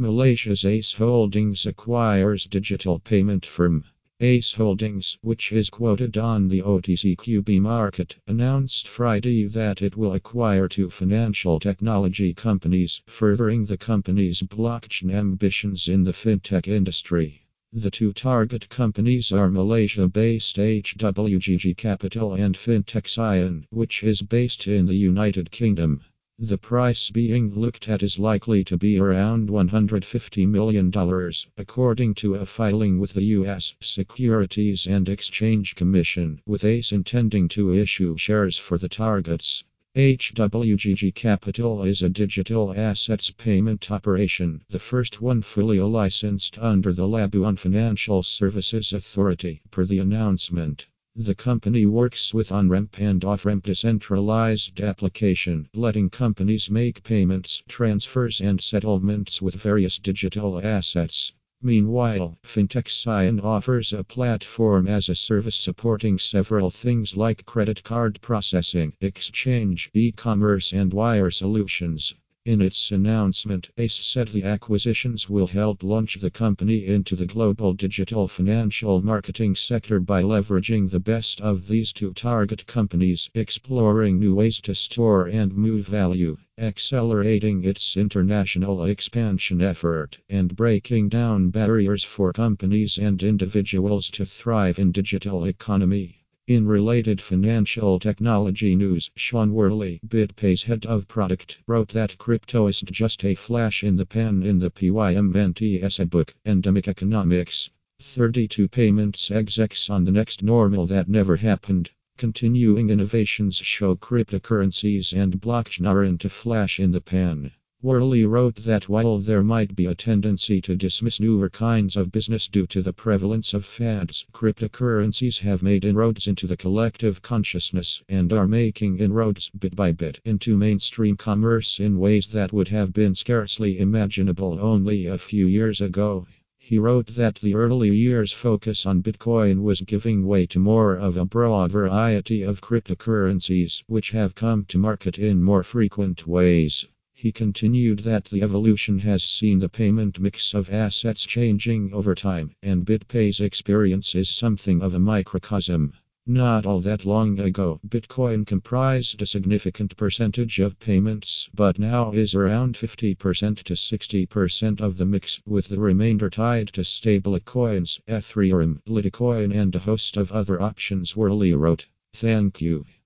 Malaysia's Ace Holdings acquires digital payment firm. Ace Holdings, which is quoted on the OTCQB market, announced Friday that it will acquire two financial technology companies, furthering the company's blockchain ambitions in the fintech industry. The two target companies are Malaysia based HWGG Capital and Fintech Scion, which is based in the United Kingdom. The price being looked at is likely to be around $150 million, according to a filing with the U.S. Securities and Exchange Commission, with ACE intending to issue shares for the targets. HWGG Capital is a digital assets payment operation, the first one fully licensed under the Labuan Financial Services Authority, per the announcement. The company works with on ramp and off ramp decentralized application, letting companies make payments, transfers, and settlements with various digital assets. Meanwhile, Fintech Scion offers a platform as a service supporting several things like credit card processing, exchange, e commerce, and wire solutions. In its announcement, ACE said the acquisitions will help launch the company into the global digital financial marketing sector by leveraging the best of these two target companies, exploring new ways to store and move value, accelerating its international expansion effort, and breaking down barriers for companies and individuals to thrive in digital economy. In related financial technology news, Sean Worley, BitPay's head of product, wrote that crypto isn't just a flash in the pan in the PYMNTS book, Endemic Economics. 32 payments execs on the next normal that never happened. Continuing innovations show cryptocurrencies and blockchain aren't a flash in the pan. Worley wrote that while there might be a tendency to dismiss newer kinds of business due to the prevalence of fads, cryptocurrencies have made inroads into the collective consciousness and are making inroads bit by bit into mainstream commerce in ways that would have been scarcely imaginable only a few years ago. He wrote that the early years' focus on Bitcoin was giving way to more of a broad variety of cryptocurrencies, which have come to market in more frequent ways. He continued that the evolution has seen the payment mix of assets changing over time, and BitPay's experience is something of a microcosm. Not all that long ago, Bitcoin comprised a significant percentage of payments, but now is around 50% to 60% of the mix, with the remainder tied to stablecoins, Ethereum, Litecoin, and a host of other options, Worley wrote. Thank you.